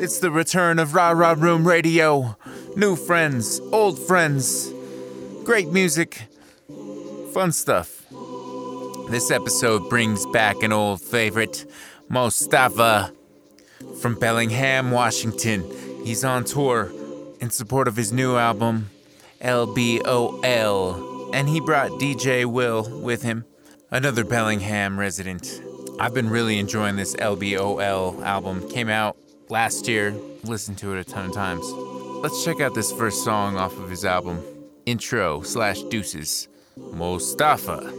It's the return of Ra Ra Room Radio. New friends, old friends, great music, fun stuff. This episode brings back an old favorite, Mostafa from Bellingham, Washington. He's on tour in support of his new album, LBOL, and he brought DJ Will with him, another Bellingham resident. I've been really enjoying this LBOL album. Came out last year, listened to it a ton of times. Let's check out this first song off of his album, Intro slash Deuces, Mostafa.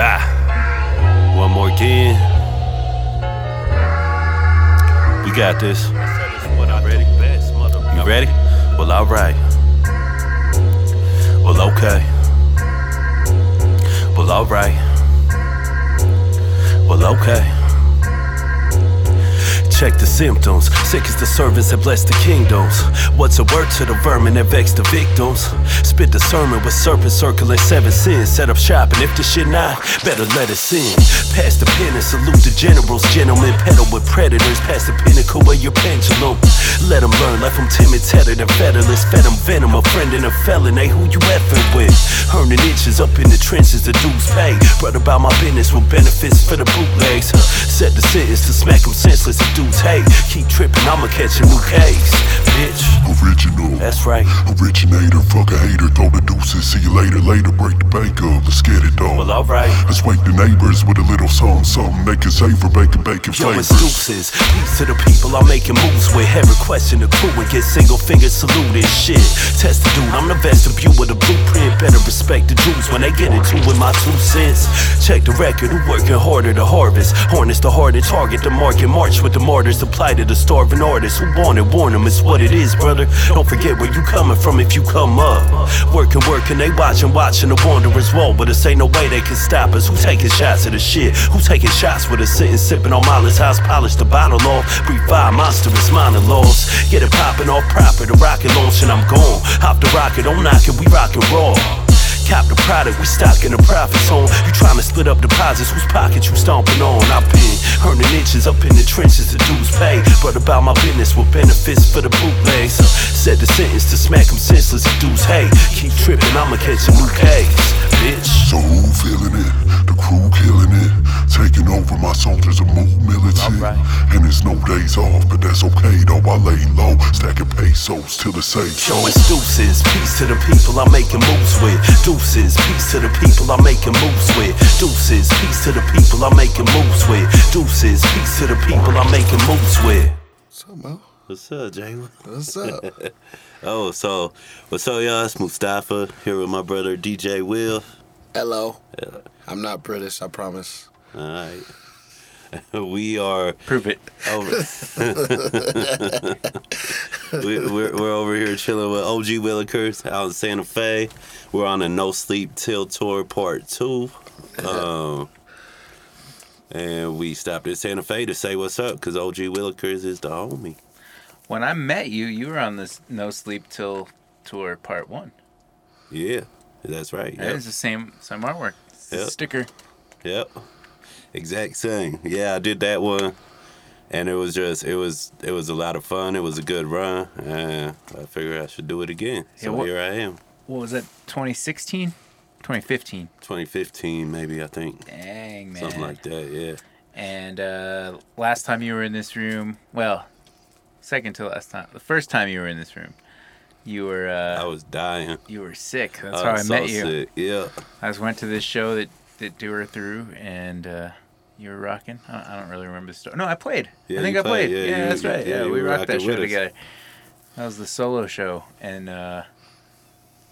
Ah, one more again. We got this. You ready? Well, alright. Well, okay. Well, alright. Well, okay. Check the symptoms. Sick as the servants that bless the kingdoms. What's a word to the vermin that vex the victims? Spit the sermon with serpents circling seven sins. Set up shop, and if the shit not, better let us in. Pass the pen and salute the generals. Gentlemen pedal with predators. Past the pinnacle of your pendulum. Let them learn, left them timid, tethered, and fetterless. Fed them venom, a friend and a felon. Hey, who you effing with? Earning inches up in the trenches, the dues pay. Brought about my business with benefits for the bootlegs. Set the sentence to smack them senseless. The dudes hate. Keep tripping, I'ma catch a new case. Bitch. Original. That's right. Originator, fuck a hater, throw the deuces, see you later, later, break the bank up, let's get it dog. Well, alright. Let's wake the neighbors with a little something, something they can say for bacon, bacon Yo, flavors. it's deuces. Peace to the people I'm making moves with. Every question the crew and get single finger saluted. Shit. Test the dude, I'm the vestibule with a blueprint. Better respect the Jews when they get into with my two cents. Check the record, who working harder to harvest. Harness the heart and target the market. March with the martyrs. Apply to the starving artists. Who want it, warn them, it's what it is, brother. Don't forget where you coming from if you come up. Working, working, they watching, watching the wanderers wall. But this ain't no way they can stop us. Who taking shots at the shit? Who taking shots with us sitting, sipping on Molly's house, polish the bottle off. Fire, monstrous monologues. Get it popping off proper, the rocket launch and I'm gone. Hop the rocket, don't knock it, we rockin' raw. Cop the product, we stocking the profits on. You tryna split up deposits, whose pockets you stomping on? I've been earning inches up in the trenches, the dues pay. But about my business with benefits for the bootlegs. Uh, said the sentence to smack them senseless, the dudes hey. Keep tripping, I'ma catch a new case, bitch. So feeling it? The crew killing it. Taking over my soldiers are move militant. Alright. And it's no days off, but that's okay though. I lay low, stacking pesos till it's safe. Yo, it's deuces, peace to the people I'm making moves with. Deuces, peace to the people I'm making moves with. Deuces, peace to the people I'm making moves with. Deuces, peace to the people I'm making moves with. What's up, Mo? What's up, Jalen? What's up? Oh, so what's up, y'all? It's Mostafa here with my brother DJ Will. Hello. I'm not British, I promise. All right. We are Prove it. over. we, we're, we're over here chilling with OG Willikers out in Santa Fe. We're on a No Sleep Till Tour Part 2. Um, and we stopped at Santa Fe to say what's up because OG Willikers is the homie. When I met you, you were on this No Sleep Till tour part one. Yeah, that's right. Yep. was the same same artwork. Yep. Sticker. Yep. Exact same. Yeah, I did that one. And it was just it was it was a lot of fun. It was a good run. And I figured I should do it again. So Yeah, what- here I am. What was that? 2016, 2015. 2015 maybe I think. Dang man. Something like that, yeah. And uh, last time you were in this room, well, second to last time, the first time you were in this room, you were Uh, I was dying. you were sick. That's I how I so met you. sick. Yeah. I just went to this show that that you were through, and uh, you were rocking. I don't, I don't really remember the story. No, I played. Yeah, I think I played. played. Yeah, Yeah, you- that's right. yeah, Yeah, we rocked that show us. together. That was the solo show, and uh,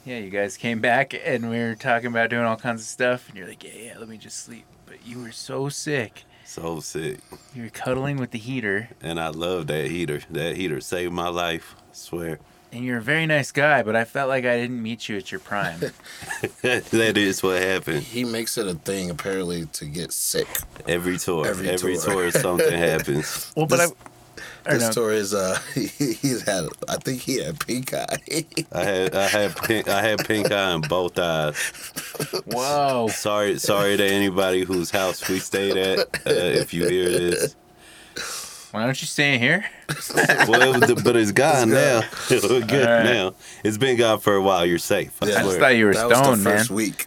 yeah, you guys came back, and we were talking about doing all kinds of stuff, and you're like, yeah, yeah, let me just sleep. But you were so sick. So sick. You were cuddling with the heater, And I love that heater. That heater saved my life. I swear. And you're a very nice guy, but I felt like I didn't meet you at your prime. that is what happened. He makes it a thing apparently to get sick. Every tour. Every, Every tour. tour. something happens. well, but This- I. I This know. tour is uh he, he's had I think he had pink eye. I had I had pink I had pink eye in both eyes. Whoa. Sorry sorry to anybody whose house we stayed at. Uh, if you hear this. Why don't you stay here? well, it was but it's gone now. Good All right. now. It's been gone for a while. You're safe. I Yeah. I just thought you were that stoned, the man. first week.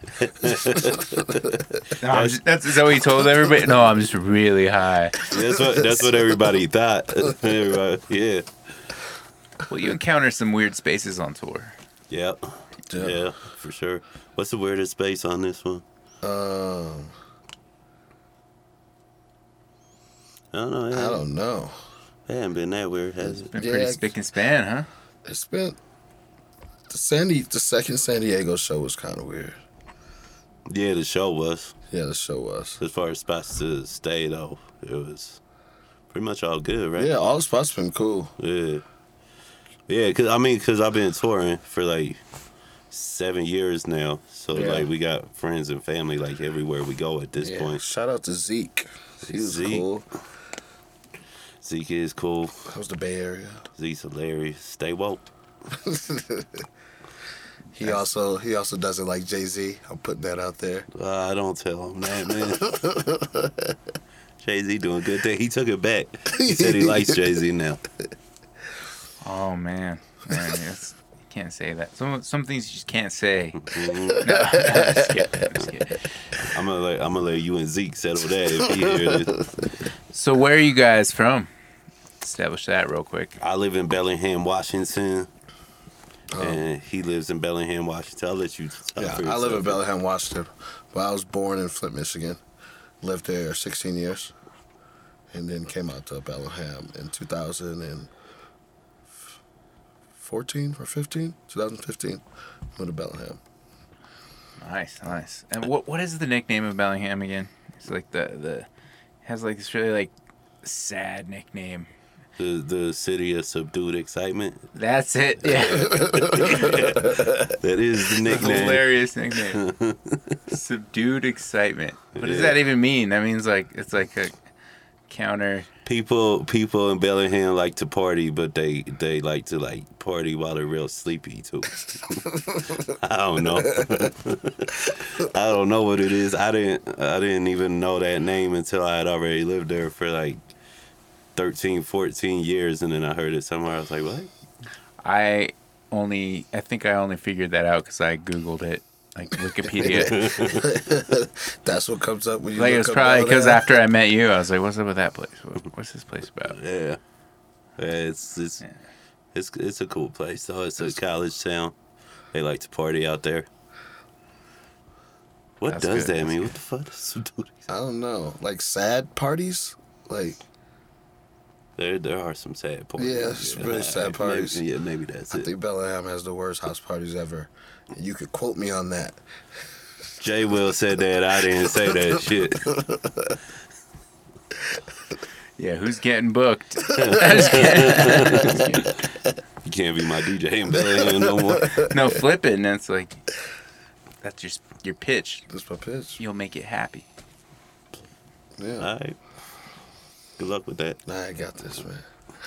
No, I'm just- that's is that what you told everybody? No, I'm just really high. That's what that's what everybody thought. Everybody, yeah. Well, you encounter some weird spaces on tour. Yep. Yeah. Yeah, for sure. What's the weirdest space on this one? Um, I don't know. It I don't know. it hasn't been that weird, has it? Been pretty I- spick and span, huh? It's been the Sandy. The second San Diego show was kind of weird. Yeah, the show was. Yeah, the show was. As far as spots to stay, though, it was pretty much all good, right? Yeah, all the spots been cool. Yeah. Yeah, cause I mean, cause I've been touring for like seven years now, so Yeah. like we got friends and family like everywhere we go at this Yeah. point. Shout out to Zeke. He was Zeke. cool. Zeke is cool. That was the Bay Area. Zeke's hilarious. Stay woke. He also he also doesn't like Jay Z. I'm putting that out there. Uh, I don't tell him that, man. Jay Z doing good thing. He took it back. He said he likes Jay Z now. Oh man, man, it's, you can't say that. Some some things you just can't say. No, I'm just kidding, I'm just kidding. I'm gonna let I'm gonna let you and Zeke settle that if he hear this. So where are you guys from? Establish that real quick. I live in Bellingham, Washington, oh. and he lives in Bellingham, Washington. I'll let you. Tell Yeah, for I live in. Bellingham, Washington. But I was born in Flint, Michigan. Lived there 16 years. And then came out to Bellingham in 2014 or 15? 2015. Moved to Bellingham. Nice, nice. And what what is the nickname of Bellingham again? It's like the the has like this really like sad nickname. The the city of subdued excitement. That's it. Yeah, That is the nickname. hilarious nickname. Subdued excitement. What does Yeah. that even mean? That means like it's like a counter. People people in Bellingham like to party, but they they like to like party while they're real sleepy too. I don't know. I don't know what it is. I didn't I didn't even know that name until I had already lived there for like 13, 14 years and then I heard it somewhere. I was like, "What?" I only I think I only figured that out because I googled it like Wikipedia. That's what comes up when you like it look was up probably because after I met you, I was like, "What's up with that place? What, what's this place about?" Yeah. Yeah, it's it's Yeah. it's it's a cool place. though. it's a college town. They like to party out there. What That's does good, that mean? What the fuck does subdued I don't know. Like sad parties? Like, There, there are some sad parties. Yeah, some really sad maybe- parties. yeah, maybe that's I it. think Bellingham has the worst house parties ever. You could quote me on that. Jay Will said that. I didn't say that shit. Yeah, who's getting booked? I was kidding. You can't be my DJ in Bellingham no more. no, flip it, and it's like that's your your pitch. That's my pitch. You'll make it happy. Yeah. All right. Good luck with that. I got this, man.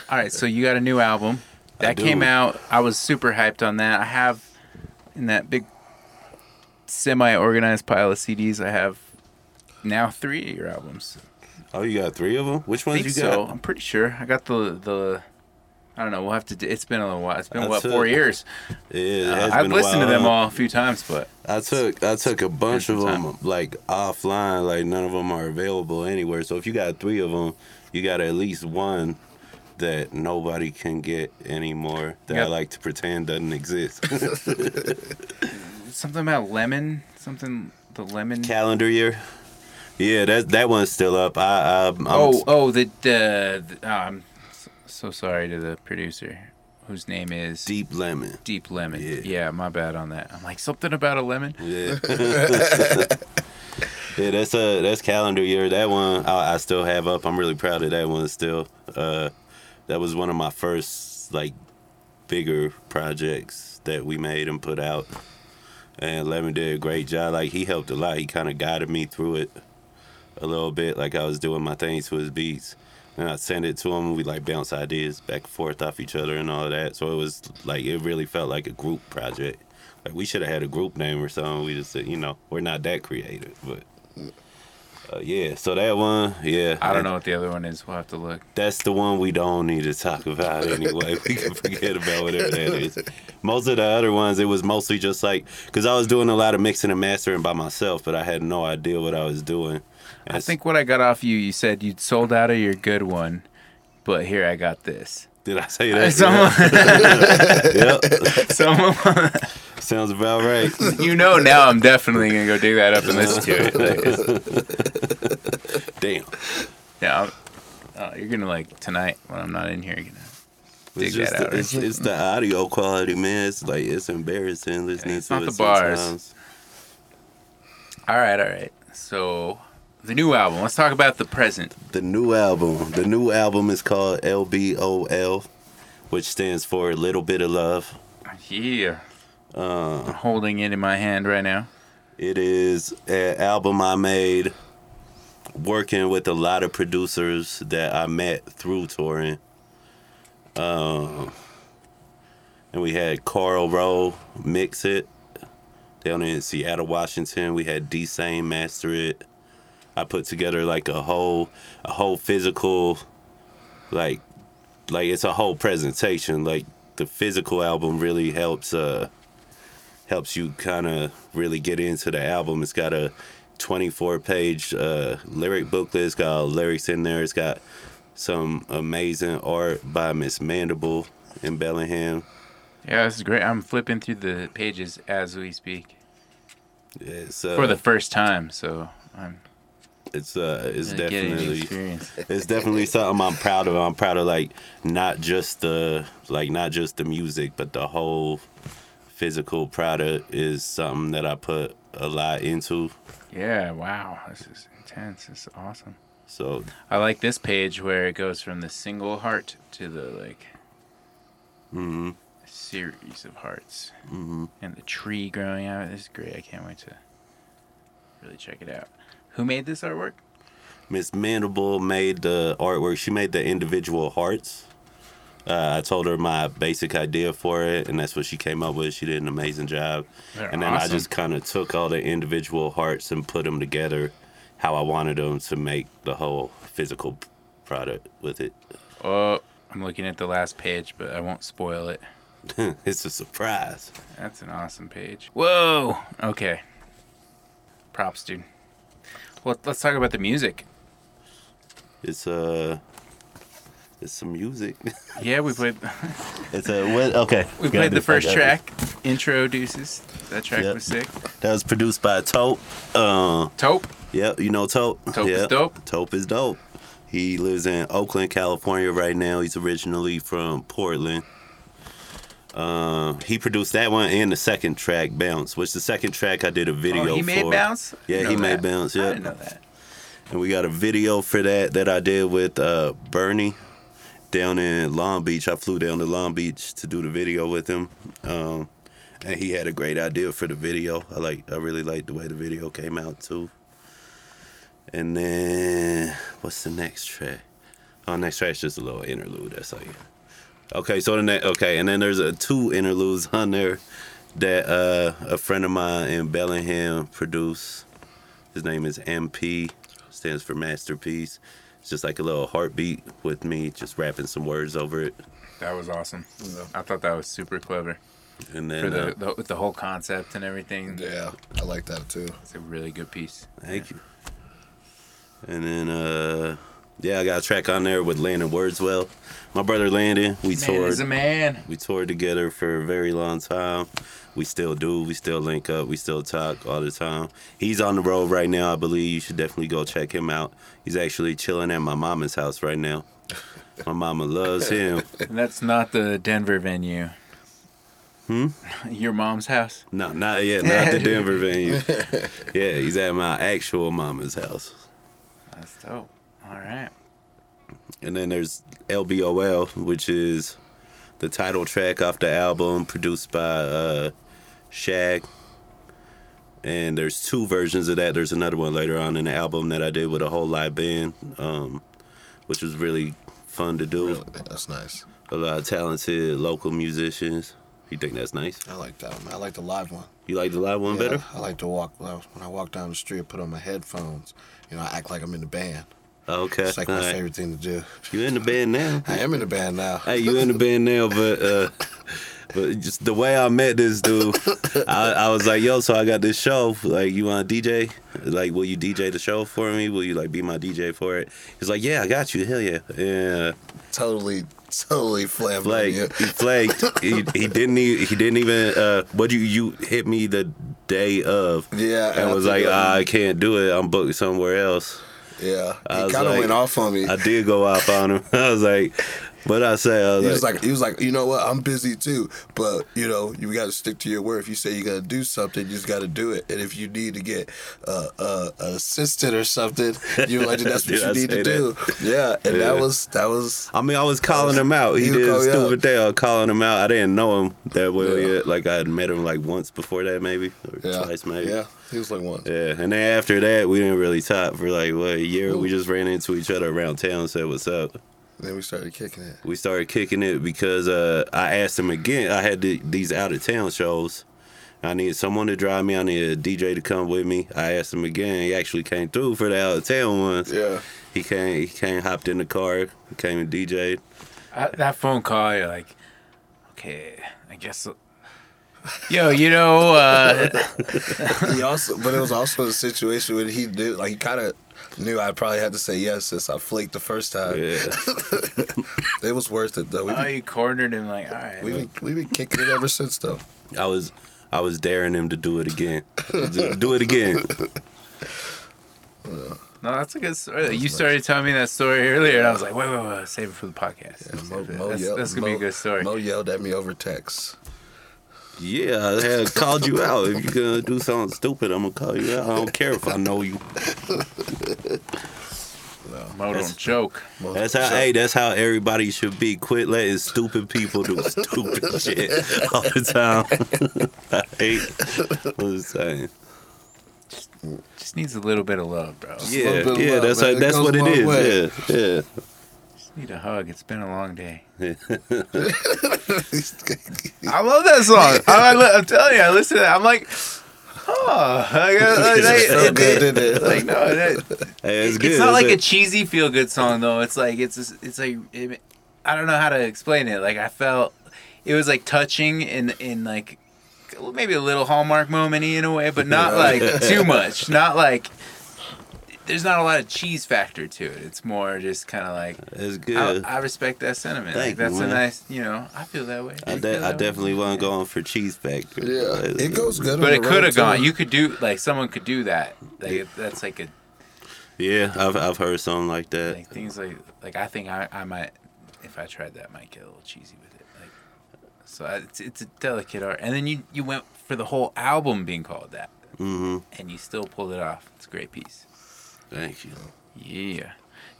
All right, so you got a new album that came out. I was super hyped on that. I have in that big semi-organized pile of CDs. I have now three of your albums. Oh, you got three of them? Which ones you so. got? I'm pretty sure. I got the the. I don't know. We'll have to. Do, it's been a little while. It's been I what took- four years. Yeah, Uh, I've listened to them all a few times, but I took I took a bunch of them time. like offline. Like none of them are available anywhere. So if you got three of them, you got at least one that nobody can get anymore. That I like to pretend doesn't exist. something about lemon. Something the lemon. Calendar year. Yeah, that that one's still up. I, I I'm, oh, oh, the, the, the oh, I'm so, so sorry to the producer, whose name is deep lemon. Deep Lemon. Yeah. Yeah. my bad on that. I'm like something about a lemon. Yeah. yeah, that's uh that's calendar year. That one I, I still have up. I'm really proud of that one still. Uh, that was one of my first like bigger projects that we made and put out. And Lemon did a great job. Like he helped a lot. He kind of guided me through it a little bit. Like I was doing my things to his beats. And I send it to him and we like bounce ideas back and forth off each other and all that. So it was like it really felt like a group project. Like we should have had a group name or something. We just said, you know, we're not that creative, but Uh, yeah, so that one, yeah. I don't know what the other one is. We'll have to look. That's the one we don't need to talk about anyway. we can forget about whatever that is. Most of the other ones, it was mostly just like, because I was doing a lot of mixing and mastering by myself, but I had no idea what I was doing. And I think what I got off you, you said you'd sold out of your good one, but here I got this. Did I say that? Someone, Yep. someone, Sounds about right. you know now I'm definitely gonna go dig that up and listen to it. Damn. yeah, oh, you're gonna like tonight when I'm not in here. You're gonna dig It's, just that out. the, it's, it's the audio quality, man. It's like it's embarrassing listening it's to not it the bars. sometimes. all right, all right. So the new album. Let's talk about the present. The new album. The new album is called LBOL, which stands for a Little Bit of Love. Yeah, Uh, I'm holding it in my hand right now. It is an album I made working with a lot of producers that I met through touring. Um, and we had Carl Rowe mix it down in Seattle, Washington. We had D Sane master it. I put together like a whole a whole physical like like it's a whole presentation. Like the physical album really helps uh helps you kind of really get into the album. It's got a 24 page uh, lyric booklet. It's got lyrics in there. It's got some amazing art by Miss Mandible in Bellingham. Yeah, this is great. I'm flipping through the pages as we speak It's uh, for the first time, so I'm it's uh it's really getting the definitely experience. it's definitely something I'm proud of. I'm proud of like not just the like not just the music, but the whole physical product is something that I put a lot into. Yeah, wow, this is intense. This is awesome. So I like this page where it goes from the single heart to the like mhm. series of hearts Mhm. and the tree growing out. This is great. I can't wait to really check it out. Who made this artwork? Miss Mandible made the artwork. She made the individual hearts. Uh, I told her my basic idea for it, and that's what she came up with. She did an amazing job. They're and then I just kind of took all the individual hearts and put them together how I wanted them to make the whole physical product with it. Oh, I'm looking at the last page, but I won't spoil it. it's a surprise. That's an awesome page. Whoa. Okay. Props, dude. Well, let's talk about the music. It's uh, it's some music. Yeah, we played. it's a what? Okay, We played the first I got it. track, intro deuces. That track Yep. was sick. That was produced by Tope. Uh, Tope. Yep, you know Tope. Tope is dope. Tope is dope. He lives in Oakland, California right now. He's originally from Portland. Uh, he produced that one and the second track, Bounce, which the second track I did a video oh, he made for. bounce. Yeah, he know made that. bounce. I didn't know that. and we got a video for that that I did with uh, Bernie down in Long Beach. I flew down to Long Beach to do the video with him, um, and he had a great idea for the video. I like, I really liked the way the video came out too. And then what's the next track? Oh, next track's just a little interlude. That's all you. Okay, so the next okay, and then there's a two interludes on there that uh, a friend of mine in Bellingham produced. His name is MP, stands for masterpiece. It's just like a little heartbeat with me, just rapping some words over it, That was awesome. I thought that was super clever and for then the, uh, the with the whole concept and everything. Yeah, I like that too. It's a really good piece. thank you. And then uh, yeah, I got a track on there with Landon Wordswell, my brother Landon. We Man toured. is a man. We toured together for a very long time. We still do. We still link up. We still talk all the time. He's on the road right now, I believe. You should definitely go check him out. He's actually chilling at my mama's house right now. My mama loves him. And that's not the Denver venue. Hmm? Your mom's house. No, not yet. Not the Denver venue. Yeah, he's at my actual mama's house. That's dope. All right. And then there's LBOL, which is the title track off the album produced by uh, Shag. And there's two versions of that. There's another one later on in the album that I did with a whole live band, um, which was really fun to do. Really, that's nice. A lot of talented local musicians. You think that's nice? I like that one. I like the live one. You like the live one Yeah, better? I like to walk when I, when I walk down the street. I put on my headphones. You know, I act like I'm in the band. Okay. It's like my alright. favorite thing to do. You in the band now? I am in the band now. Hey, you in the band now, but uh, but just the way I met this dude, I, I was like, yo, so I got this show. Like, you want to DJ? Like, will you DJ the show for me? Will you like be my DJ for it? He's like, yeah, I got you. Hell yeah. Yeah. Totally, totally flamed on He flaked. he, he didn't. e- He didn't even. Uh, what you you hit me the day of. Yeah, And I was like, I- "Ah, I can't do it. I'm booked somewhere else. Yeah, I he was kind of like- went off on me. I did go off on him. I was like, what I say? I was, He was like, like, he was like, you know what? I'm busy too, but you know, you got to stick to your word. If you say you got to do something, you just got to do it. And if you need to get uh, uh, an assistant or something, you like that's what Did I you need to do. Yeah, and Yeah. that was that was. I mean, I was calling him out. He You did a call- yeah. stupid. I was calling him out. I didn't know him that well Yeah. yet. Like I had met him like once before that, maybe or Yeah, twice, maybe. yeah, he was like one. Yeah, and then after that, we didn't really talk for like what a year. We just ran into each other around town, said what's up. Then we started kicking it. We started kicking it because uh, I asked him again. I had the, these out of town shows. I needed someone to drive me. I needed a DJ to come with me. I asked him again. He actually came through for the out of town ones. Yeah, He came. He came. Hopped in the car. Came and DJ'd. Uh, that phone call, you're like, okay, I guess. Yo, you know, uh, he also, but it was also a situation where he did like he kind of knew I probably had to say yes since I flaked the first time. Yeah. It was worth it though. We've oh, been, you cornered him like, all right. we been, we been kicking it ever since though. I was. I was daring him to do it again. do it again. No, that's a good story. You started telling me that story earlier, and I was like, wait, wait, wait, save it for the podcast. Yeah, Mo, Mo that's, yelled- that's gonna be a good story. Mo yelled at me over text. Yeah, I had called you out. If you're gonna do something stupid, I'm gonna call you out. I don't care if I know you. Mo don't joke. Mo- That's how. so- Hey, that's how everybody should be. Quit letting stupid people do stupid shit all the time. I hate. What I'm saying. Just needs a little bit of love, bro. Yeah, bit of yeah. love, That's man. how, It that's goes what a it long is. way. Yeah, yeah. Just need a hug. It's been a long day. I I love that song. I, I, am telling you, I listen to that. I'm like, oh, like, uh, like, It it- good, it? like no, it, Hey, it's good. it's not like a cheesy feel good song though. It's like it's just- it's like it, I don't know how to explain it. Like I felt it was like touching in in like maybe a little Hallmark momenty in a way, but not like too much. Not like there's not a lot of cheese factor to it. It's more just kind of like it's good. I respect that sentiment. Thank like, you, that's a nice, you know. I feel that way. Do I, you de- feel I that definitely wasn't going for cheese factor. yeah, it goes good. But on it could have gone. You could do like someone could do that. Like that's like a Yeah, I've I've heard something like that. like things like like I think I, I might if I tried that might get a little cheesy with it. Like so I- it's it's a delicate art. And then you you went for the whole album being called that, Mm-hmm. and you still pulled it off. It's a great piece. Thank you. Yeah.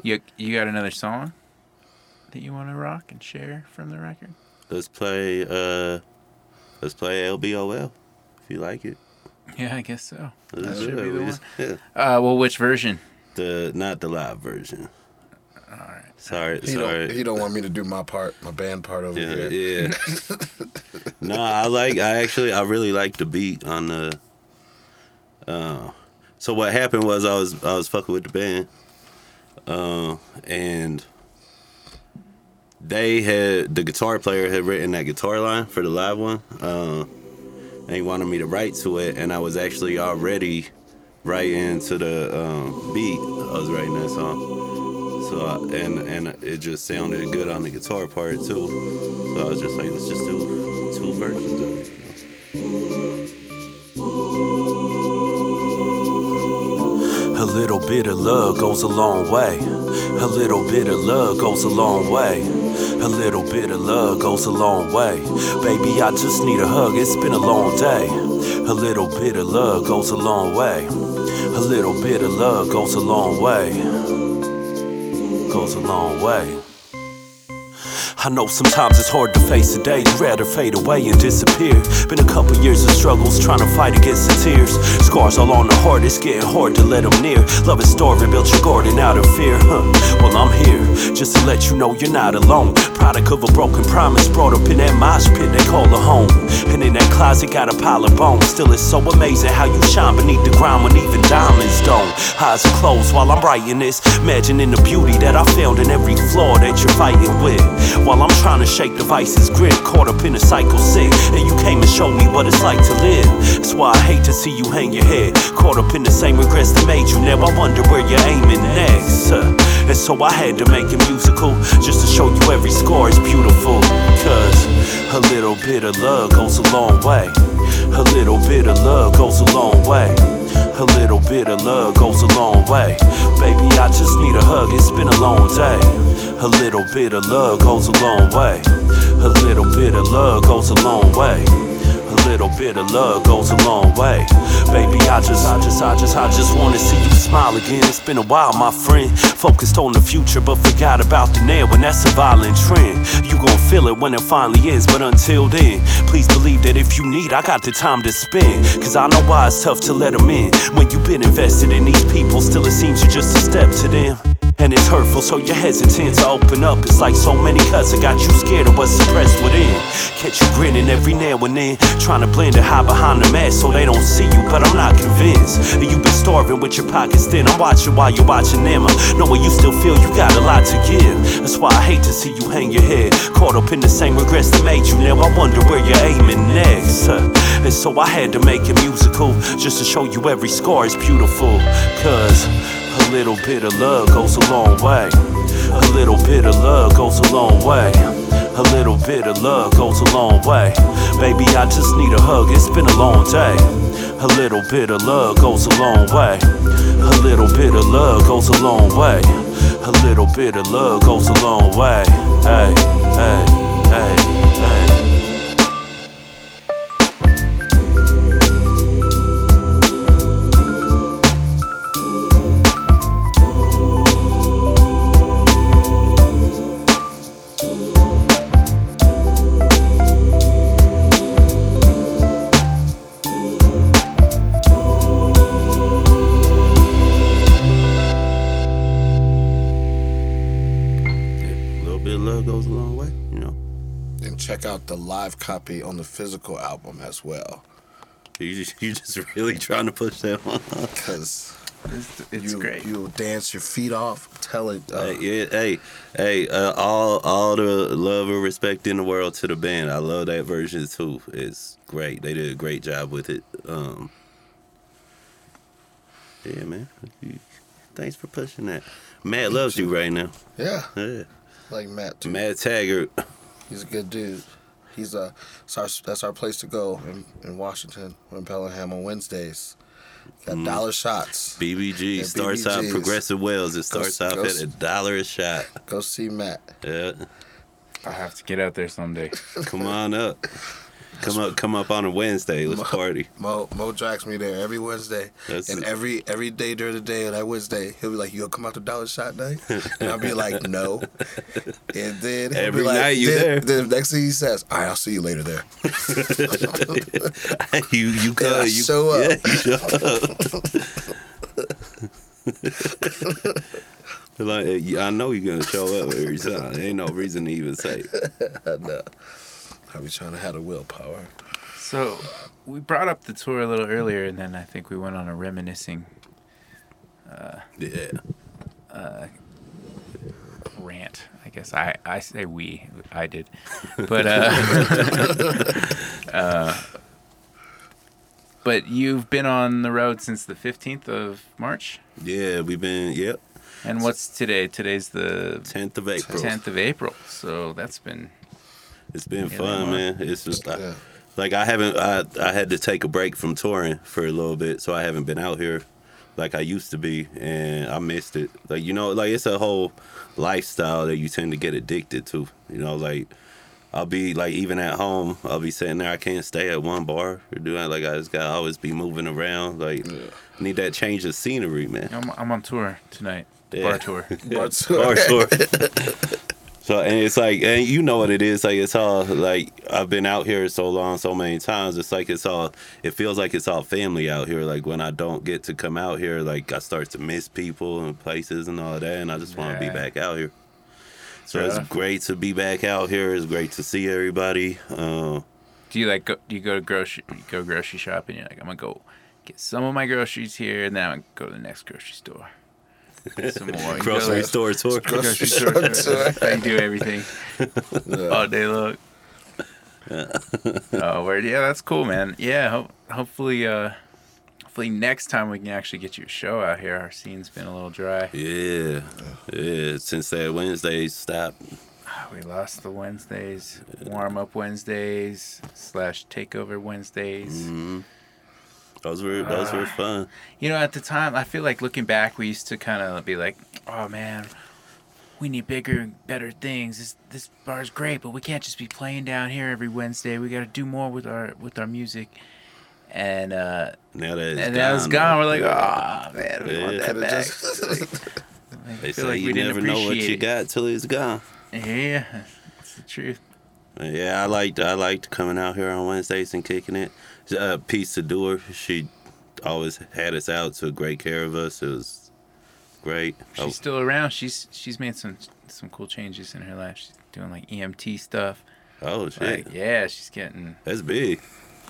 You you got another song that you want to rock and share from the record? Let's play. Uh, let's play LBOL if you like it. Yeah, I guess so. Let's That do should it. be the We one. yeah. Uh, well, which version? The not the live version. All right. Sorry, He sorry. don't, he don't want me to do my part, my band part over Yeah, here. yeah. no, I like. I actually, I really like the beat on the. Uh, so what happened was I was I was fucking with the band, uh, and they had the guitar player had written that guitar line for the live one, uh, and he wanted me to write to it, and I was actually already writing to the um, beat. I was writing that song. So I, and and it just sounded good on the guitar part too. So I was just like, let's just do two versions of it. Little bit of love goes a long way. A little bit of love goes a long way. A little bit of love goes a long way. Baby, I just need a hug. It's been a long day. A little bit of love goes a long way. A little bit of love goes a long way. Goes a long way. I know sometimes it's hard to face the day. You'd rather fade away and disappear. Been a couple years of struggles trying to fight against the tears. Scars all on the heart, it's getting hard to let them near. Love is starving, built your garden out of fear. Huh. Well, I'm here just to let you know you're not alone. Product of a broken promise, brought up in that mosh pit they call a home. And in that closet, got a pile of bones. Still, it's so amazing how you shine beneath the ground when even diamonds don't. Eyes are closed while I'm writing this. Imagining the beauty that I found in every flaw that you're fighting with. While I'm trying to shake the vice's grip, caught up in a cycle sick. And you came and showed me what it's like to live. That's why I hate to see you hang your head. Caught up in the same regrets that made you now. I wonder where you're aiming next. And so I had to make it musical just to show you every score is beautiful. Cause a little bit of love goes a long way. A little bit of love goes a long way. A little bit of love goes a long way. Baby, I just need a hug, it's been a long day. A little bit of love goes a long way. A little bit of love goes a long way. Little bit of love goes a long way. Baby, I just, I just, I just, I just wanna see you smile again. It's been a while, my friend. Focused on the future, but forgot about the now, and that's a violent trend. You gon' feel it when it finally ends, but until then, please believe that if you need, I got the time to spend. Cause I know why it's tough to let them in. When you've been invested in these people, still it seems you're just a step to them. And it's hurtful, so you're hesitant to open up. It's like so many cuts that got you scared of what's suppressed within. Catch you grinning every now and then, trying to blend and hide behind the mask so they don't see you. But I'm not convinced. that You've been starving with your pockets thin. I'm watching while you're watching them. I Knowing you still feel you got a lot to give. That's why I hate to see you hang your head, caught up in the same regrets that made you. Now I wonder where you're aiming next. And so I had to make it musical, just to show you every scar is beautiful. Cause a little bit of love goes a long way. A little bit of love goes a long way. A little bit of love goes a long way. Baby, I just need a hug, it's been a long day. A little bit of love goes a long way. A little bit of love goes a long way. A little bit of love goes a long way. Hey, hey, hey. The live copy on the physical album as well. You just, you just really trying to push that one. Because It's, it's you, great. you'll dance your feet off. Tell it. Uh, Hey, yeah, hey, hey, uh, all all the love and respect in the world to the band. I love that version too. It's great. They did a great job with it. Um, yeah, man. Thanks for pushing that. Matt loves you right now. yeah, Yeah. like Matt. Too. Matt Taggart. He's a good dude. He's a it's our, that's our place to go in, in Washington. We're in Bellingham on Wednesdays. Got Mm. dollar shots. BBG Yeah, starts off BBGs. Progressive Wells. It starts Go- off go at a dollar a shot. Go see Matt. Yeah. I have to get out there someday. Come on up. Come up come up on a Wednesday. Let's party. Mo Mo drags me there every Wednesday, That's and it. every every day during the day of that Wednesday, he'll be like, "You gonna come out to Dollar Shot night?" And I'll be like, "No." And then he'll Every be like, night you then, there. Then the next thing he says, "All right, I'll see you later there." you you And I you show up. Yeah, you show up. like I know you're gonna show up every time. Ain't no reason to even say. it. no. I be trying to have the willpower. So we brought up the tour a little earlier, and then I think we went on a reminiscing Yeah. rant. I guess I, I say we. I did, but uh, uh, but you've been on the road since the fifteenth of March. Yeah, we've been yep. And what's today? Today's the Tenth of April. tenth of April. So that's been It's been Yeah, fun, man. It's just like, Yeah. like I haven't I I had to take a break from touring for a little bit, so I haven't been out here like I used to be, and I missed it. Like you know, like it's a whole lifestyle that you tend to get addicted to. You know, like I'll be like even at home, I'll be sitting there. I can't stay at one bar or doing like I just gotta always be moving around. Like I need that change of scenery, man. I'm, I'm on tour tonight. Yeah. Bar tour. But Bar tour. So and it's like and you know what it is like it's all like I've been out here so long so many times it's like it's all it feels like it's all family out here like when I don't get to come out here like I start to miss people and places and all that and I just want to Yeah. be back out here. So Fair it's great to be back out here. It's great to see everybody. Uh, Do you like go, do you go to grocery you go grocery shopping? You're like, I'm gonna go get some of my groceries here, and then I'm gonna go to the next grocery store. Get some more. Grocery like, store tour. grocery store. tour. I do everything all day long. oh, word. Yeah, that's cool, man. Yeah, ho- hopefully, uh, hopefully next time we can actually get you a show out here. Our scene's been a little dry. Yeah, yeah. Since that Wednesday stopped, We lost the Wednesdays, warm up Wednesdays slash takeover Wednesdays. Those were those were Ah. fun. You know, at the time, I feel like looking back, we used to kind of be like, "Oh man, we need bigger and better things. This this bar's great, but we can't just be playing down here every Wednesday. We got to do more with our with our music." And uh, Now that it's and that was gone. We're like, "Oh man, we want that back." just- I They say like you we never know what you it. got till it's gone. Yeah, it's the truth. Yeah, I liked I liked coming out here on Wednesdays and kicking it. Uh, peace to do her. She always had us out, took great care of us. It was great. She's Oh, still around. She's she's made some some cool changes in her life. She's doing like EMT stuff. oh shit, Like, yeah, she's getting. that's big.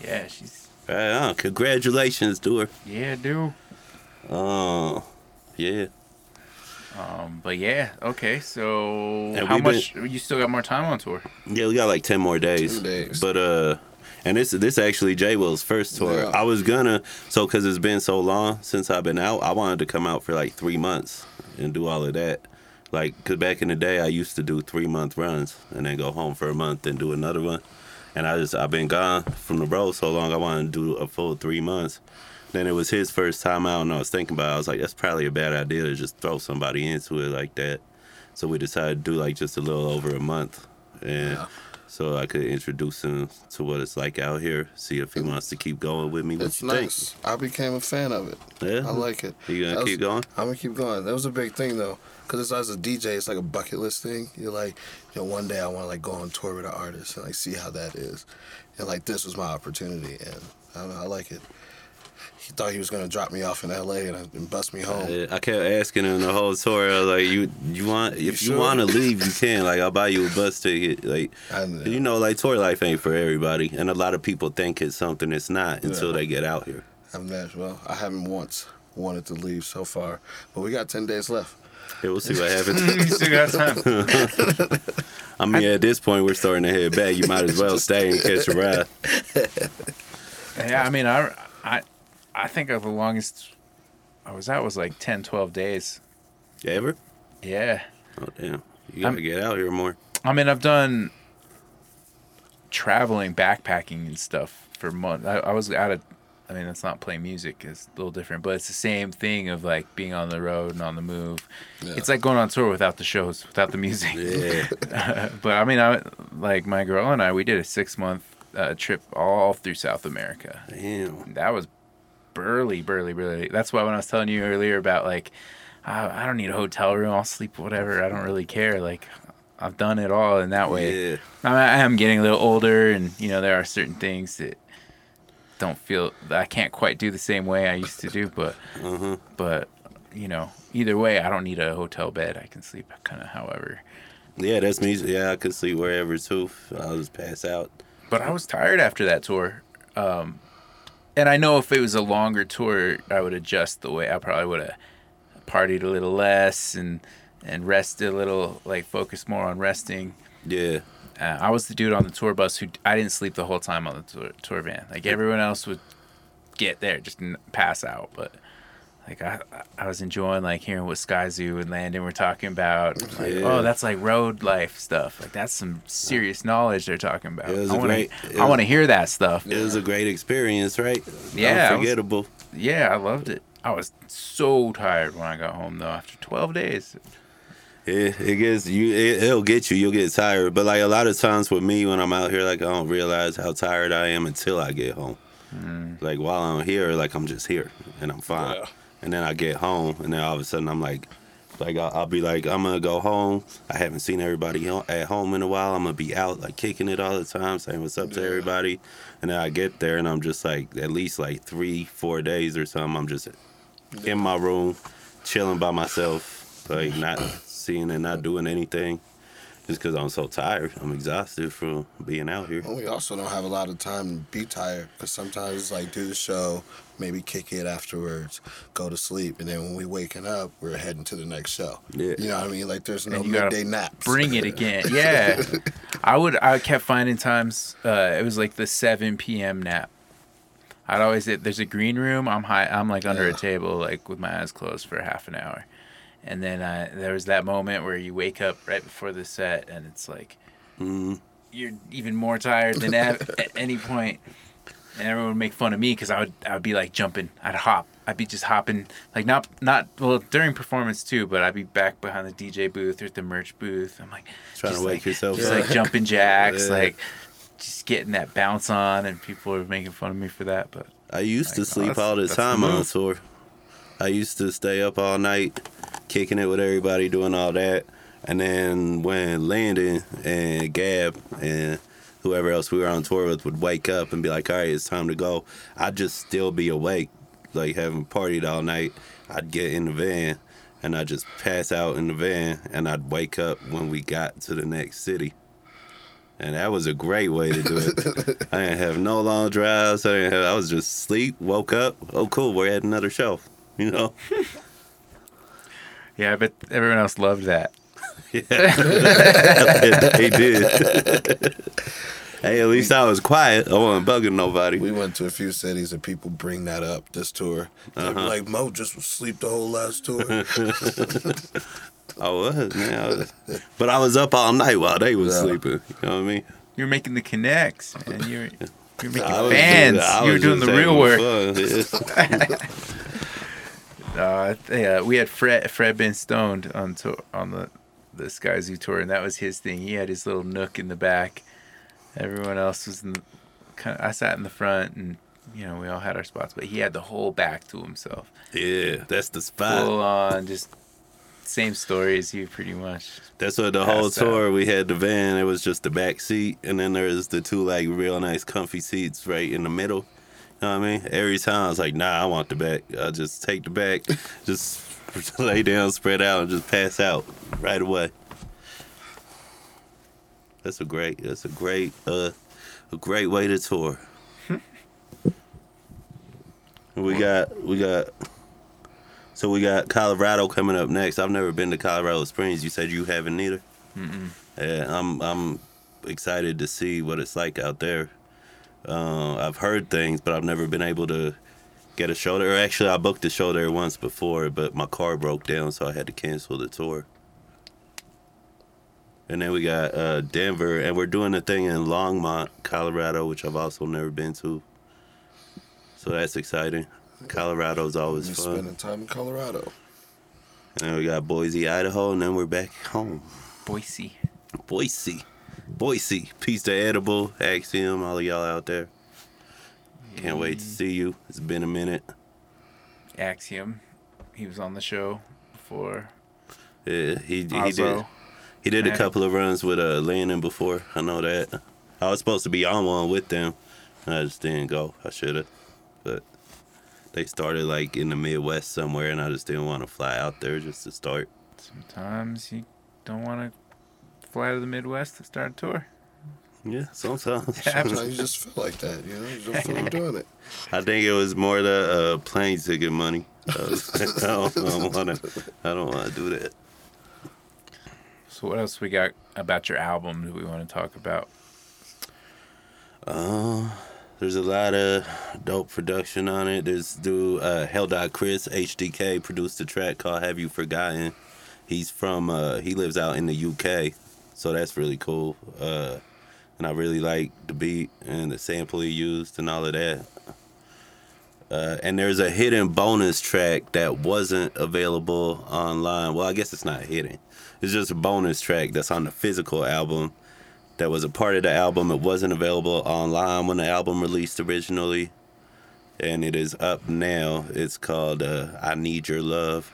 Yeah, she's. Right on. Congratulations, her. Yeah, dude. Oh, yeah. Um, but yeah, okay. So And how we've been- much? You still got more time on tour? Yeah, we got like ten more days. Two days. But uh, and this this actually J Will's first tour. Yeah. I was gonna so because it's been so long since I've been out. I wanted to come out for like three months and do all of that. Like, cause back in the day, I used to do three month runs and then go home for a month and do another one. And I just I've been gone from the road so long. I wanted to do a full three months. Then it was his first time out, and I was thinking about. it. I was like, that's probably a bad idea to just throw somebody into it like that. So we decided to do like just a little over a month, and so I could introduce him to what it's like out here. See if he wants to keep going with me. What It's nice. I became a fan of it. Yeah, I like it. You gonna That was- keep going? I'm gonna keep going. That was a big thing though, because as a DJ, it's like a bucket list thing. You're like, you know, one day I want to like go on tour with an artist and like see how that is, and like this was my opportunity, and I don't know, I like it. He thought he was gonna drop me off in L.A. and, uh, and bust me home. Yeah, I kept asking him the whole tour. I was like, "You, you want? If you, sure? want to leave, you can. Like, I'll buy you a bus ticket. Like, I know. you know, like tour life ain't for everybody, and a lot of people think it's something it's not until Yeah. they get out here. I'm not well. I haven't once wanted to leave so far, but we got ten days left. Yeah, we'll see what happens. you still got time. I mean, at this point, we're starting to head back. You might as well stay and catch a ride. yeah, I mean, I, I, I think of the longest I was out was like 10, 12 days. Ever? Yeah. Oh damn! You gotta I'm- get out here more. I mean, I've done traveling, backpacking, and stuff for months. I, I was out of. I mean, it's not playing music; it's a little different, but it's the same thing of like being on the road and on the move. It's like going on tour without the shows, without the music. Yeah. but I mean, I like my girl and I. We did a six month uh, trip all through South America. Damn. That was burly, burly, burly. That's why when I was telling you earlier about like, I, I don't need a hotel room. I'll sleep whatever. I don't really care. Like, I've done it all in that way. Yeah. I, I am getting a little older, and you know there are certain things that don't feel that I can't quite do the same way I used to do. But, Uh-huh. but you know, either way, I don't need a hotel bed. I can sleep kind of however. Yeah, that's me. Yeah, I could sleep wherever too. I'll just pass out. But I was tired after that tour. Um, and I know if it was a longer tour, I would adjust the way I probably would have partied a little less and and rested a little, like focus more on resting. Yeah. Uh, I was the dude on the tour bus who I didn't sleep the whole time on the tour, tour van. Like everyone else would get there, just pass out. But like I, I was enjoying like hearing what Skyzoo and Landon were talking about. Like, Yeah. oh, that's like road life stuff. Like that's some serious knowledge they're talking about. It was I a want great- to, I want to hear that stuff. It was a great experience, right? Yeah, I was- Unforgettable. Yeah, I loved it. I was so tired when I got home though. After 12 days, Yeah, it gets you. It, it'll get you. You'll get tired. But like a lot of times with me, when I'm out here, like I don't realize how tired I am until I get home. Mm. Like while I'm here, like I'm just here and I'm fine. Yeah. And then I get home, and then all of a sudden I'm like Like I'll, I'll be like, I'm gonna go home. I haven't seen everybody at home in a while. I'm gonna be out like kicking it all the time, saying what's up to everybody. And then I get there and I'm just like at least like three, four days or something. I'm just in my room, chilling by myself, like not seeing and not doing anything. Just because I'm so tired, I'm exhausted from being out here. Well, we also don't have a lot of time to be tired because sometimes it's like do the show, maybe kick it afterwards, go to sleep, and then when we waking up, we're heading to the next show. Yeah. You know what I mean? Like there's no And you gotta midday naps. Bring it again. Yeah. I would I kept finding times uh it was like the 7 p.m. nap. I'd always there's a green room. I'm high I'm like under a table like with my eyes closed for half an hour. And then uh, there was that moment where you wake up right before the set and it's like you're even more tired than at, at any point. And everyone would make fun of me because I would I would be like jumping. I'd hop. I'd be just hopping like not not well during performance too, but I'd be back behind the DJ booth or at the merch booth. I'm like Trying to wake like, yourself just up. like jumping jacks, Yeah. like just getting that bounce on, and people were making fun of me for that. But I used to Like, oh, sleep that's- all the time on tour. I used to stay up all night, kicking it with everybody, doing all that. And then when Landon and Gab and whoever else we were on tour with would wake up and be like, all right, it's time to go, I'd just still be awake, like having partied all night. I'd get in the van and I'd just pass out in the van and I'd wake up when we got to the next city. And that was a great way to do it. I didn't have no long drives. I didn't have. I was just sleep. Woke up. Oh, cool. We're at another show. You know. yeah, but everyone else loved that. yeah, they did. hey, at least I was quiet. I wasn't bugging nobody. We went to a few cities and people bring that up this tour. Uh-huh. were Like Mo just was asleep the whole last tour. I was, man. I was- but I was up all night while they was Yeah. sleeping. You know what I mean? You're making the connects, and you're you were making I fans. You're doing the just real having work. Uh, yeah, we had Fred Fred been stoned on tour, on the the Skyzoo tour, and that was his thing. He had his little nook in the back. Everyone else was in. Kind of, I sat in the front, and you know we all had our spots, but he had the whole back to himself, yeah, that's the spot. full on, just same story as you, pretty much. That's what the whole Passed out. tour we had the van. It was just the back seat, and then there's the two like real nice comfy seats right in the middle. You know what I mean? Every time I was like, nah, I want the back. I just take the back, just lay down, spread out, and just pass out right away. That's a great. That's a great. Uh, a great way to tour. we got. We got. So we got Colorado coming up next. I've never been to Colorado Springs. You said you haven't either. Mm-mm. Yeah, I'm I'm excited to see what it's like out there. Uh, I've heard things, but I've never been able to get a show there. Actually, I booked a show there once before, but my car broke down, so I had to cancel the tour. And then we got uh, Denver, and we're doing a thing in Longmont, Colorado, which I've also never been to. So that's exciting. Colorado's always Just fun. spending time in Colorado. And then we got Boise, Idaho, and then we're back home. Boise. Boise. Boise. Peace to Edible, Axiom, all of y'all out there. Can't wait to see you. It's been a minute. Axiom. He was on the show before. Yeah, he, he did. He did a couple of runs with uh, Landon before. I know that. I was supposed to be on one with them. and I just didn't go. I should have. But they started like in the Midwest somewhere, and I just didn't want to fly out there just to start. Sometimes you don't want to fly to the Midwest to start a tour. Yeah, sometimes. Sometimes you just feel like that, you know? You just feel like doing it. I think it was more the uh, plane ticket money. I, was- I don't want to. I don't want to do that. So what else we got about your album do we want to talk about? Uh, there's a lot of dope production on it. There's dude uh, Hell Dot Chris HDK produced a track called "Have You Forgotten." He's from uh, he lives out in the UK, so that's really cool. Uh, and I really like the beat and the sample he used and all of that. Uh, and there's a hidden bonus track that wasn't available online. Well, I guess it's not hidden. It's just a bonus track that's on the physical album that was a part of the album. It wasn't available online when the album released originally, and it is up now. It's called uh, "I Need Your Love,"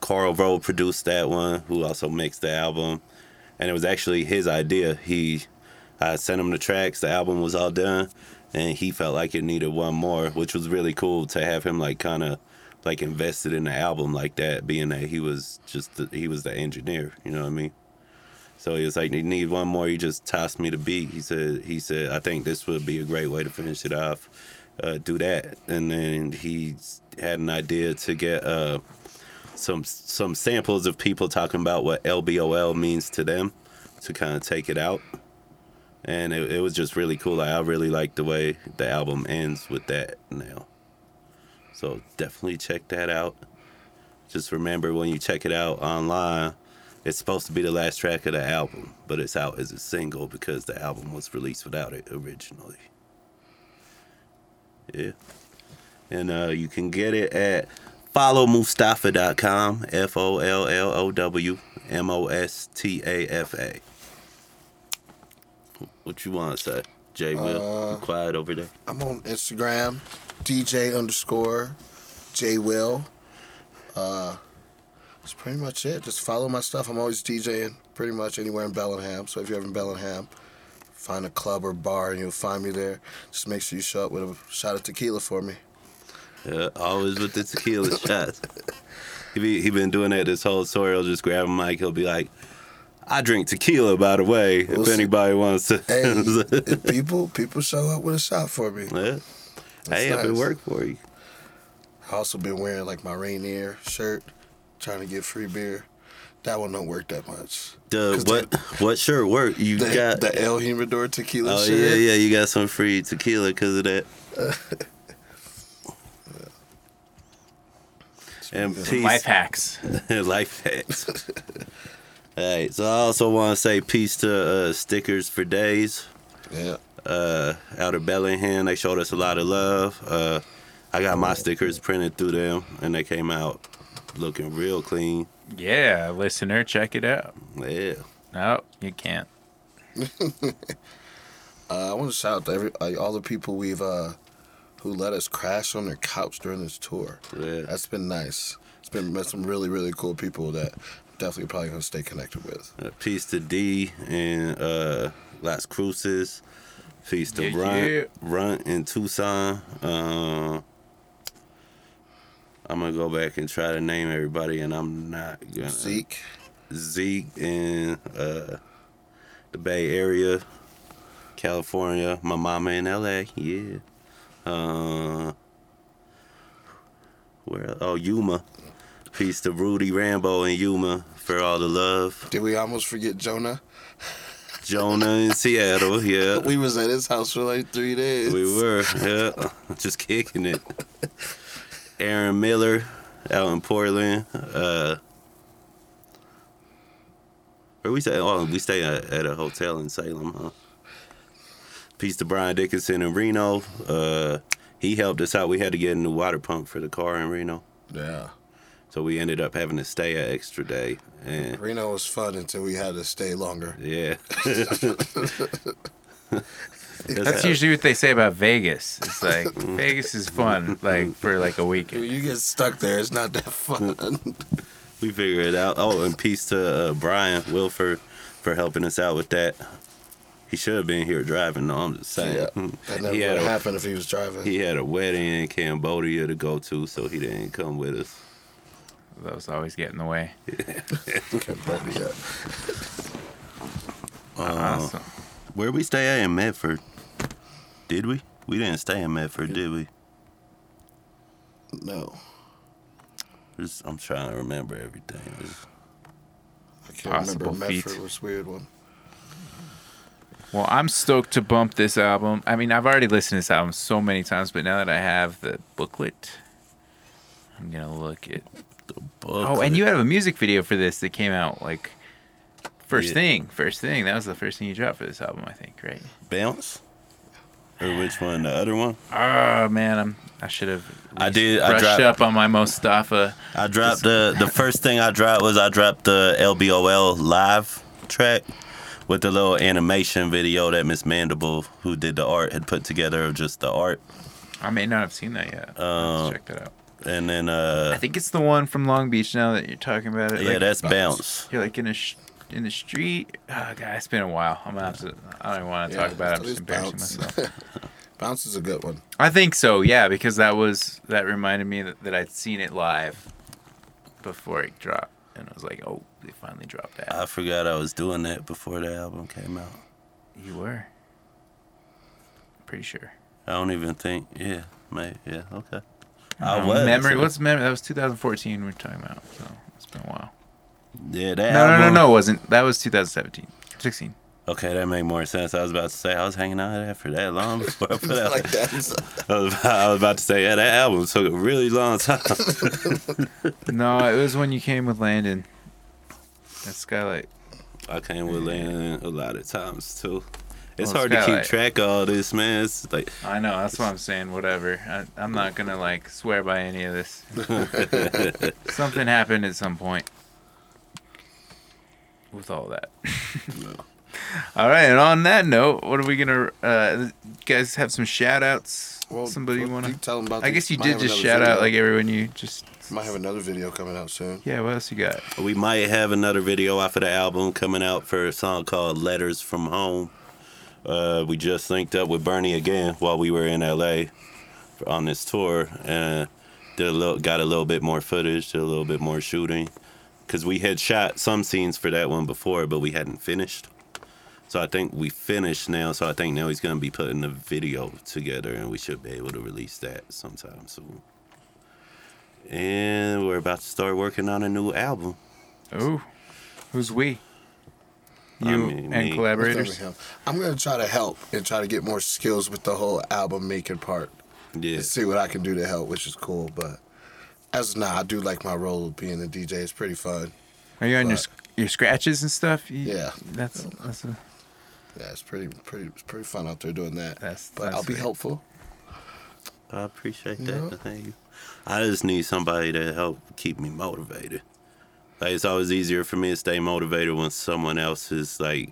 Carl Rowe produced that one, who also mixed the album, and it was actually his idea. He, I sent him the tracks. The album was all done, and he felt like it needed one more, which was really cool to have him like kind of like invested in the album like that, being that he was just the, he was the engineer. You know what I mean? So he was like, "You need one more." He just tossed me the beat. He said, "He said I think this would be a great way to finish it off. Uh, do that." And then he had an idea to get uh, some some samples of people talking about what LBOL means to them, to kind of take it out. And it, it was just really cool. Like, I really like the way the album ends with that now. So definitely check that out. Just remember when you check it out online, it's supposed to be the last track of the album, but it's out as a single because the album was released without it originally. Yeah. And uh, you can get it at followmostafa.com, F O L L O W M O S T A F A. What you want to say? J Will, you quiet over there. I'm on Instagram, DJ underscore J Will. Uh, that's pretty much it. Just follow my stuff. I'm always DJing pretty much anywhere in Bellingham. So if you're ever in Bellingham, find a club or bar and you'll find me there. Just make sure you show up with a shot of tequila for me. Yeah, always with the tequila shots. He be, he been doing that this whole tour. He'll just grab a mic. He'll be like, "I drink tequila, by the way. We'll if see. anybody wants to." Hey, people people show up with a shot for me. yeah. That's Hey, if it nice. worked for you. I also been wearing like my Rainier shirt, trying to get free beer. That one don't work that much. The what what shirt work? You The, got the El Jimador tequila Oh shirt. yeah, yeah. You got some free tequila because of that. and peace. Life hacks. Life hacks. All right. So I also want to say peace to uh, Stickers for Days Yeah. uh, out of Bellingham. They showed us a lot of love. Uh, I got my stickers printed through them, and they came out looking real clean. Yeah, listener, check it out. Yeah. No, you can't. Uh, I want to shout out to every like, all the people we've uh, who let us crash on their couch during this tour. Yeah. That's been nice. It's been met some really really cool people that definitely probably gonna stay connected with. Uh, peace to D and uh, Las Cruces. Peace to Yeah, Runt, yeah. Runt in Tucson. Uh, I'm gonna go back and try to name everybody, and I'm not gonna. Zeke. Zeke in uh, the Bay Area, California. My mama in LA. Yeah. Uh, where? Oh, Yuma. Peace to Rudy Rambo and Yuma for all the love. Did we almost forget Jonah? Jonah in Seattle. Yeah. We was at his house for like three days. We were, yeah, just kicking it. Aaron Miller out in Portland. Uh, where we stay? Oh, we stay at, at a hotel in Salem, huh? Peace to Brian Dickinson in Reno. Uh, he helped us out. We had to get a new water pump for the car in Reno, Yeah. so we ended up having to stay an extra day. And Reno was fun until we had to stay longer. yeah, That's usually what they say about Vegas. It's like Vegas is fun, like for like a When weekend. you get stuck there, it's not that fun. we figure it out. Oh, and peace to uh, Brian Wilford for helping us out with that. He should have been here driving. No, I'm just saying. yeah. That never would have happened if he was driving. he had a wedding in Cambodia to go to, so he didn't come with us. Those always get in the way. Cambodia. Uh, uh, awesome. Where we stay at in Medford? Did we? We didn't stay in Medford, did we? No. Just- I'm trying to remember everything. I can't Possible remember. feat. Medford was a weird one. Well, I'm stoked to bump this album. I mean, I've already listened to this album so many times, but now that I have the booklet, I'm gonna look at. The booklet. Oh, and you have a music video for this that came out like first Yeah. thing. First thing. That was the first thing you dropped for this album, I think, right? bounce, or which one? The other one? Oh man, I'm. I should have. I did- I dropped- up on my Mostafa. I dropped the the first thing I dropped was I dropped the LBOL live track with the little animation video that Miss Mandible, who did the art, had put together of just the art. I may not have seen that yet. Uh, Let's check that out. And then uh I think it's the one from Long Beach now that you're talking about it. yeah, like, that's bounce. you're like in a sh- in the street. Oh, God, it's been a while. I'm gonna have to. I don't even want to talk about it. I'm just embarrassing Bounce. myself. Bounce is a good one. I think so. Yeah, because that was that reminded me that, that I'd seen it live before it dropped, and I was like, oh, they finally dropped that. I forgot I was doing that before the album came out. you were. Pretty sure. I don't even think. Yeah, may yeah, okay. I I was memory. What's memory? That was 2014. We're talking about. So it's been a while. Yeah, that No, no, no, album- no. It wasn't. That was 2017. 16. Okay, that made more sense. I was about to say I was hanging out there for that long before I put out. like that. I, was about, I was about to say yeah, that album took a really long time. No, it was when you came with Landon. At Skylight. I came with Landon a lot of times too. It's Well, hard to keep track of all this, man. It's like I know. That's what I'm saying. Whatever. I, I'm not gonna like swear by any of this. Something happened at some point. With all that. all right. And on that note, what are we gonna? Uh, you guys have some shout outs. Well, Somebody what- want you to? tell 'em about I the- guess you did just another shout out like everyone you just. Might have another video coming out soon. Yeah. What else you got? we might have another video off of the album coming out for a song called "Letters from Home." Uh, we just linked up with Bernie again while we were in LA on this tour, and did a little, got a little bit more footage, did a little bit more shooting, because we had shot some scenes for that one before, but we hadn't finished. So I think we finished now. So I think now he's gonna be putting the video together, and we should be able to release that sometime soon. And we're about to start working on a new album. Oh, who's we? I You mean, and me. collaborators. I'm gonna try to help and try to get more skills with the whole album making part. Yeah. and see what I can do to help, which is cool. But as of now, I do like my role of being a DJ. It's pretty fun. Are you on your But- sc- your scratches and stuff? You- Yeah. That's that's a, Yeah, it's pretty pretty it's pretty fun out there doing that. That's- but that's I'll be sweet. helpful. I appreciate that. Yeah. Thank you. I just need somebody to help keep me motivated. Like it's always easier for me to stay motivated when someone else is like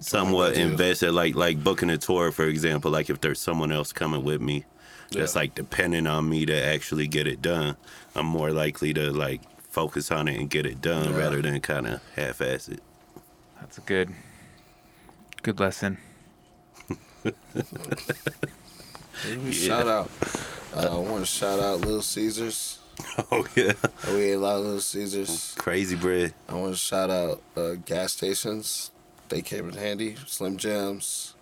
somewhat invested. Like like booking a tour, for example. Like if there's someone else coming with me that's Yeah. like depending on me to actually get it done, I'm more likely to like focus on it and get it done Yeah. rather than kind of half-ass it. that's a good good lesson. Shout out. Uh, I want to shout out Little Caesars. Oh yeah, We ate a lot of Little Caesars. crazy bread. I want to shout out uh, gas stations. They came in handy. Slim Jims.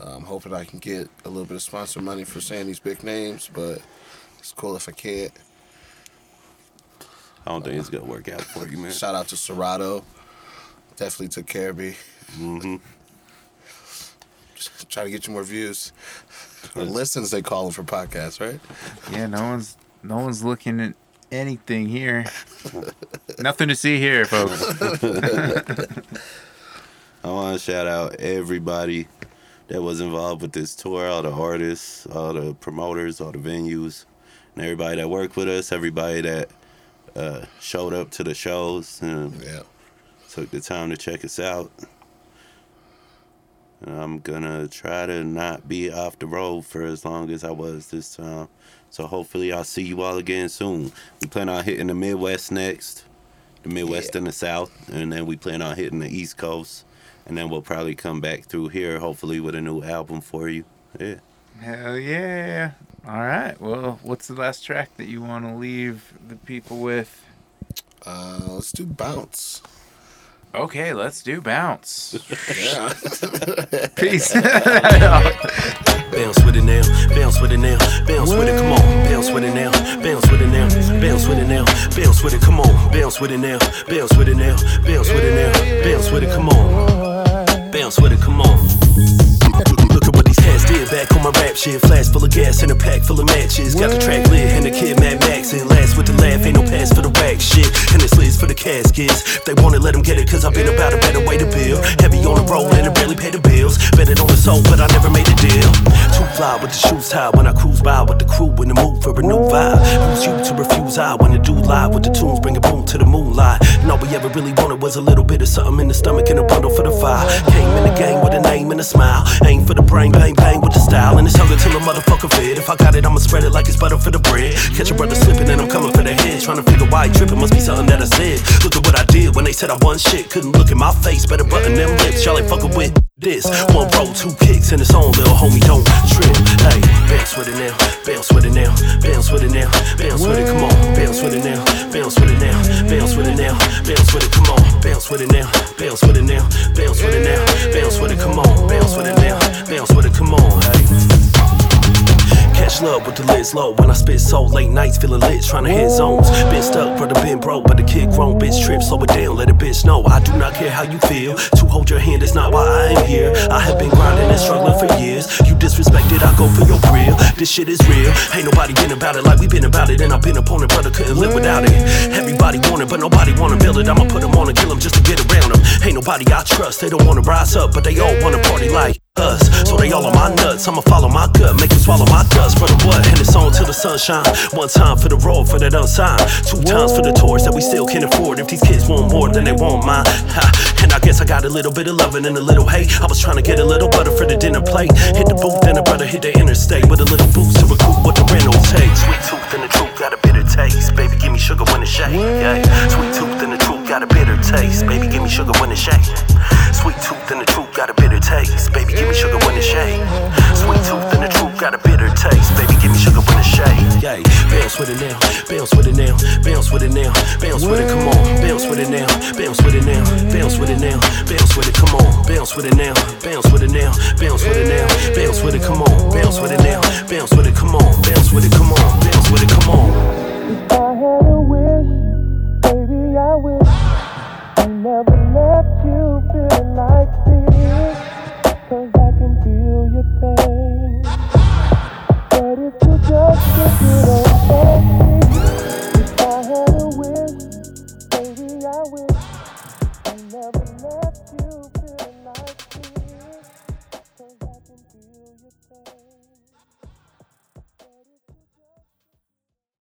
Uh, I'm hoping I can get a little bit of sponsor money for saying these big names, but it's cool if I can't. I don't think it's gonna work out for you, man. Shout out to Serato. Definitely took care of me. Hmm Just try to get you more views. Or listens, they call them for podcasts, right? Yeah, no one's no one's looking at anything here. Nothing to see here, folks. I want to shout out everybody that was involved with this tour, all the artists, all the promoters, all the venues, and everybody that worked with us, everybody that uh, showed up to the shows and Yeah. took the time to check us out. And I'm gonna try to not be off the road for as long as I was this time. So hopefully I'll see you all again soon. We plan on hitting the Midwest next, the Midwest Yeah. and the South, and then we plan on hitting the East Coast, and then we'll probably come back through here, hopefully with a new album for you. Yeah. Hell yeah. All right. Well, what's the last track that you want to leave the people with? Uh, let's do bounce. Okay, let's do bounce. Yeah. Peace. Bounce with it now, bounce with it now, bounce with it, come on, bounce with it now, bounce with it now, bounce with it now, bounce with it, come on, bounce with it now, bounce with it now, bounce with it now, bounce with it, come on, bounce with it, come on. Look at what these cats did back on my rap shit. Flask full of gas and a pack full of matches. Got the track lit and the kid If they want it, let them get it, cause I've been about a better way to build. Heavy on the road and I barely pay the bills. Bet it on the soul, but I never made a deal. Fly with the shoes tied when I cruise by with the crew in the mood for a new vibe. Who's you to refuse? I when the dude live with the tunes bring a boom to the moonlight. And all we ever really wanted was a little bit of something in the stomach and a bundle for the fire. Came in the game with a name and a smile. Aim for the brain, bang, bang with the style. And it's hunger till a motherfucker fit. If I got it, I'ma spread it like it's butter for the bread. Catch a brother slipping and I'm coming for the head. Trying to figure why he tripping, must be something that I said. Look at what I did when they said I won shit. Couldn't look in my face, better button them lips. Y'all ain't fucking with this. One roll, two kicks, and it's on, little homie, don't trip. Hey, bounce with it now, bounce with it now, bounce with it now, bounce with it, come on, bounce with it now, bounce with it now, bounce with it now, bounce with it, come on, bounce with it now, bounce with it now, bounce with it now, bounce with it, come on, bounce with it now, bounce with it, come on, hey. Catch love with the lids low when I spit so late nights feeling lit, trying to hit zones. Been stuck, brother, been broke, but the kid grown, bitch trip, slow it down, let a bitch know. I do not care how you feel. To hold your hand is not why I am here. I have been grinding and struggling for years. You disrespected, I go for your grill. This shit is real. Ain't nobody been about it like we been about it, and I've been upon it, brother, couldn't live without it. Everybody want it, but nobody wanna build it. I'ma put them on and kill them just to get around them. Ain't nobody I trust, they don't wanna rise up, but they all wanna party like us. So they all on my nuts, I'ma follow my gut, make them swallow my dust. Brother, what? And it's on till the sunshine. One time for the road, for that unsigned. Two times for the tours that we still can't afford. If these kids want more, then they want mine. Ha. And I guess I got a little bit of loving and a little hate. I was trying to get a little butter for the dinner plate. Hit the booth, then a brother hit the interstate with a little boost to recoup what the rental takes. Sweet tooth and the truth got a bitter taste. Baby, give me sugar when it's shake. Yeah. Sweet tooth and the truth got a bitter taste. Baby, give me sugar when it's shake. Sweet tooth and the truth got a bitter taste. Baby, give me sugar when it's shake. Sweet tooth and the truth got a bitter taste. Baby, give me sugar when it's shake. Yeah. Bounce with it now, bounce with it now, bounce with it now, bounce with it, come on, bounce with it now, bounce with it now, bounce with it now, bounce with it, come on, bounce with it now, bounce with it now, bounce with it now, bounce with it, come on, bounce with it now, bounce with it, come on, bounce with it, come on, bounce with it, come on. If I had a wish, baby, I wish I never left you feeling like this. Cause I can feel your pain. But if you just get it over